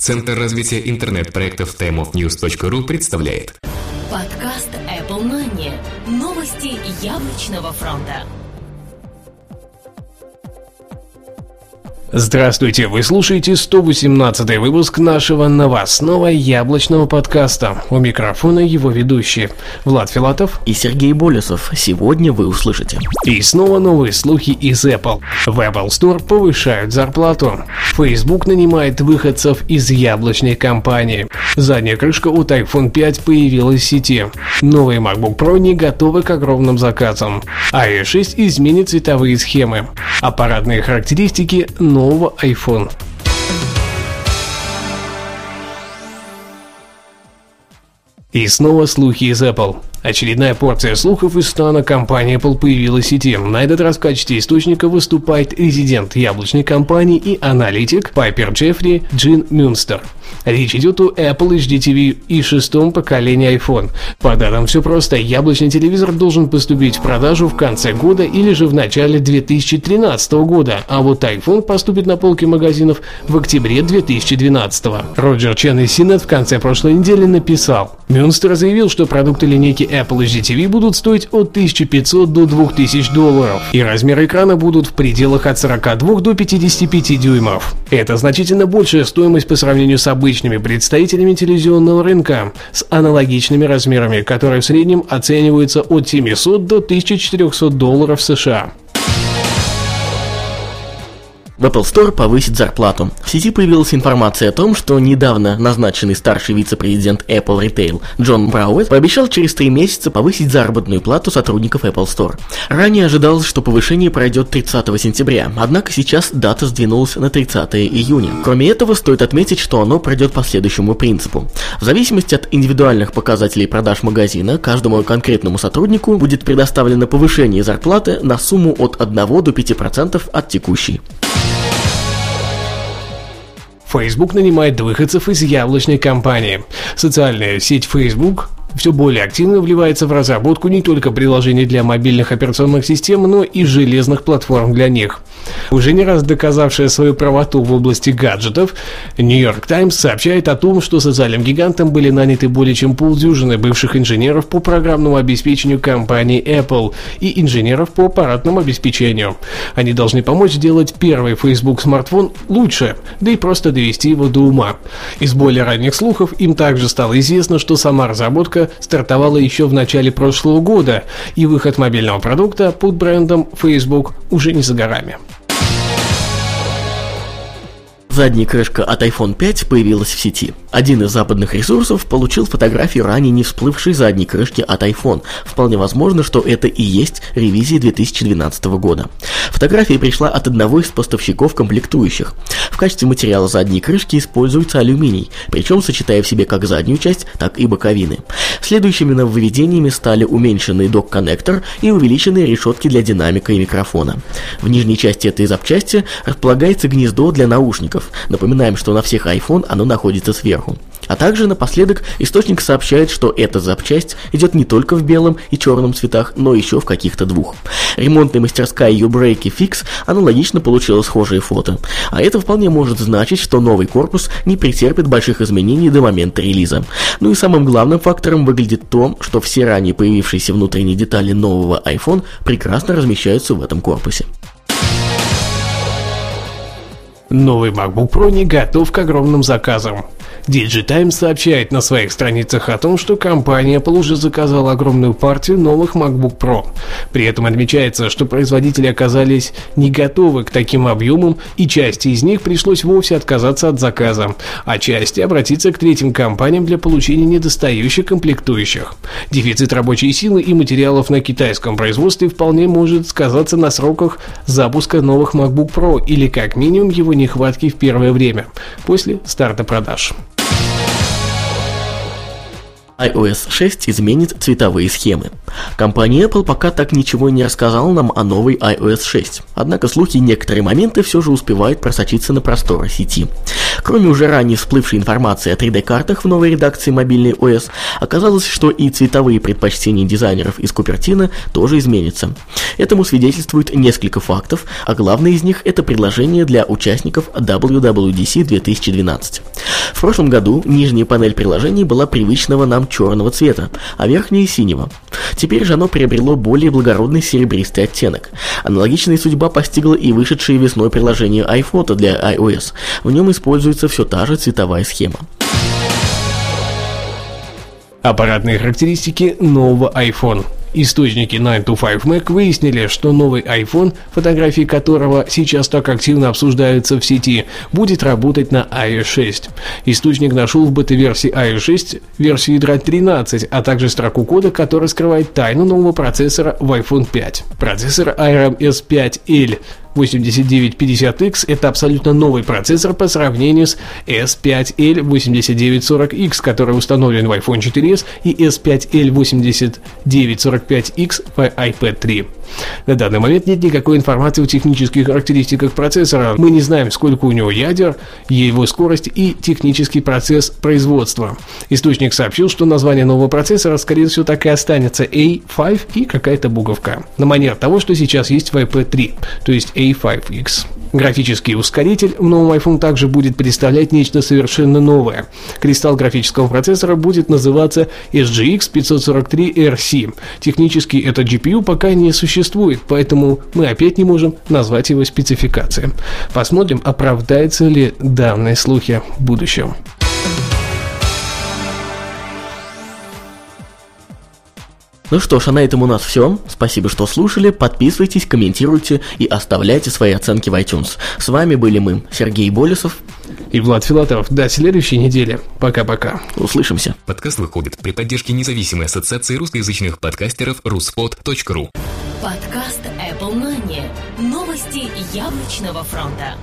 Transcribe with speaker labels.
Speaker 1: Центр развития интернет-проектов timeofnews.ru представляет
Speaker 2: Подкаст Apple Money. Новости яблочного фронта.
Speaker 3: Здравствуйте, вы слушаете 118 выпуск нашего новостного яблочного подкаста. У микрофона его ведущие Влад Филатов
Speaker 4: и Сергей Болесов. Сегодня вы услышите.
Speaker 3: И снова новые слухи из Apple. В Apple Store повышают зарплату. Facebook нанимает выходцев из яблочной компании. Задняя крышка от iPhone 5 появилась в сети. Новые MacBook Pro не готовы к огромным заказам. iOS 6 изменит цветовые схемы. Аппаратные характеристики нового iPhone. И снова слухи из Apple. Очередная порция слухов из стана компании Apple появилась в сети. На этот раз в качестве источника выступает резидент яблочной компании и аналитик Пайпер Джеффри Джин Мюнстер. Речь идет о Apple HDTV и шестом поколении iPhone. По данным все просто, яблочный телевизор должен поступить в продажу в конце года или же в начале 2013 года, а вот iPhone поступит на полки магазинов в октябре 2012. Роджер Чен из CNET в конце прошлой недели написал. Мюнстер заявил, что продукты линейки Apple HDTV будут стоить от 1500 до 2000 долларов, и размеры экрана будут в пределах от 42 до 55 дюймов. Это значительно большая стоимость по сравнению с обычными представителями телевизионного рынка с аналогичными размерами, которые в среднем оцениваются от 700 до 1400 долларов США.
Speaker 4: В Apple Store повысит зарплату. В сети появилась информация о том, что недавно назначенный старший вице-президент Apple Retail Джон Брауэт пообещал через три месяца повысить заработную плату сотрудников Apple Store. Ранее ожидалось, что повышение пройдет 30 сентября, однако сейчас дата сдвинулась на 30 июня. Кроме этого, стоит отметить, что оно пройдет по следующему принципу. В зависимости от индивидуальных показателей продаж магазина, каждому конкретному сотруднику будет предоставлено повышение зарплаты на сумму от 1 до 5% от текущей.
Speaker 3: Facebook нанимает выходцев из яблочной компании. Социальная сеть Facebook все более активно вливается в разработку не только приложений для мобильных операционных систем, но и железных платформ для них. Уже не раз доказавшая свою правоту в области гаджетов, Нью-Йорк Таймс сообщает о том, что социальным гигантам были наняты более чем полдюжины бывших инженеров по программному обеспечению компании Apple и инженеров по аппаратному обеспечению. Они должны помочь сделать первый Facebook смартфон лучше, да и просто довести его до ума. Из более ранних слухов им также стало известно, что сама разработка стартовала еще в начале прошлого года, и выход мобильного продукта под брендом Facebook уже не за горами.
Speaker 4: Задняя крышка от iPhone 5 появилась в сети. Один из западных ресурсов получил фотографию ранее не всплывшей задней крышки от iPhone. Вполне возможно, что это и есть ревизия 2012 года. Фотография пришла от одного из поставщиков комплектующих. В качестве материала задней крышки используется алюминий, причем сочетая в себе как заднюю часть, так и боковины. Следующими нововведениями стали уменьшенный док-коннектор и увеличенные решетки для динамика и микрофона. В нижней части этой запчасти располагается гнездо для наушников. Напоминаем, что на всех iPhone оно находится сверху. А также напоследок источник сообщает, что эта запчасть идет не только в белом и черном цветах, но еще в каких-то двух. Ремонтная мастерская U-Break Fix аналогично получила схожие фото. А это вполне может значить, что новый корпус не претерпит больших изменений до момента релиза. Ну и самым главным фактором выглядит то, что все ранее появившиеся внутренние детали нового iPhone прекрасно размещаются в этом корпусе.
Speaker 3: Новый MacBook Pro не готов к огромным заказам. DigiTimes сообщает на своих страницах о том, что компания Apple уже заказала огромную партию новых MacBook Pro. При этом отмечается, что производители оказались не готовы к таким объемам, и части из них пришлось вовсе отказаться от заказа, а части обратиться к третьим компаниям для получения недостающих комплектующих. Дефицит рабочей силы и материалов на китайском производстве вполне может сказаться на сроках запуска новых MacBook Pro или как минимум его нехватки в первое время, после старта продаж.
Speaker 4: iOS 6 изменит цветовые схемы. Компания Apple пока так ничего не рассказала нам о новой iOS 6. Однако слухи и некоторые моменты все же успевают просочиться на просторы сети. Кроме уже ранее всплывшей информации о 3D-картах в новой редакции мобильной OS, оказалось, что и цветовые предпочтения дизайнеров из Купертино тоже изменятся. Этому свидетельствует несколько фактов, а главное из них это предложение для участников WWDC 2012. В прошлом году нижняя панель приложений была привычного нам черного цвета, а верхняя синего. Теперь же оно приобрело более благородный серебристый оттенок. Аналогичная судьба постигла и вышедшее весной приложение iPhoto для iOS. В нем используется все та же цветовая схема.
Speaker 3: Аппаратные характеристики нового iPhone. Источники 9to5Mac выяснили, что новый iPhone, фотографии которого сейчас так активно обсуждаются в сети, будет работать на iOS 6. Источник нашел в бета-версии iOS 6 версию ядра 13, а также строку кода, которая скрывает тайну нового процессора в iPhone 5. Процессор ARM S5L 8950X это абсолютно новый процессор по сравнению с S5L 8940X, который установлен в iPhone 4s и S5L 8945X в iPad 3. На данный момент нет никакой информации о технических характеристиках процессора. Мы не знаем, сколько у него ядер, его скорость и технический процесс производства. Источник сообщил, что название нового процессора, скорее всего, так и останется A5 и какая-то буковка. На манер того, что сейчас есть в iPad 3, то есть A5X. Графический ускоритель в новом iPhone также будет представлять нечто совершенно новое. Кристалл графического процессора будет называться SGX 543RC. Технически этот GPU пока не существует, поэтому мы опять не можем назвать его спецификацией. Посмотрим, оправдаются ли данные слухи в будущем.
Speaker 4: Ну что ж, а на этом у нас все. Спасибо, что слушали. Подписывайтесь, комментируйте и оставляйте свои оценки в iTunes. С вами были мы, Сергей Болесов
Speaker 3: и Влад Филатов. До следующей недели. Пока-пока.
Speaker 4: Услышимся.
Speaker 1: Подкаст выходит при поддержке независимой ассоциации русскоязычных подкастеров ruspod.ru
Speaker 2: Подкаст Apple Money. Новости яблочного фронта.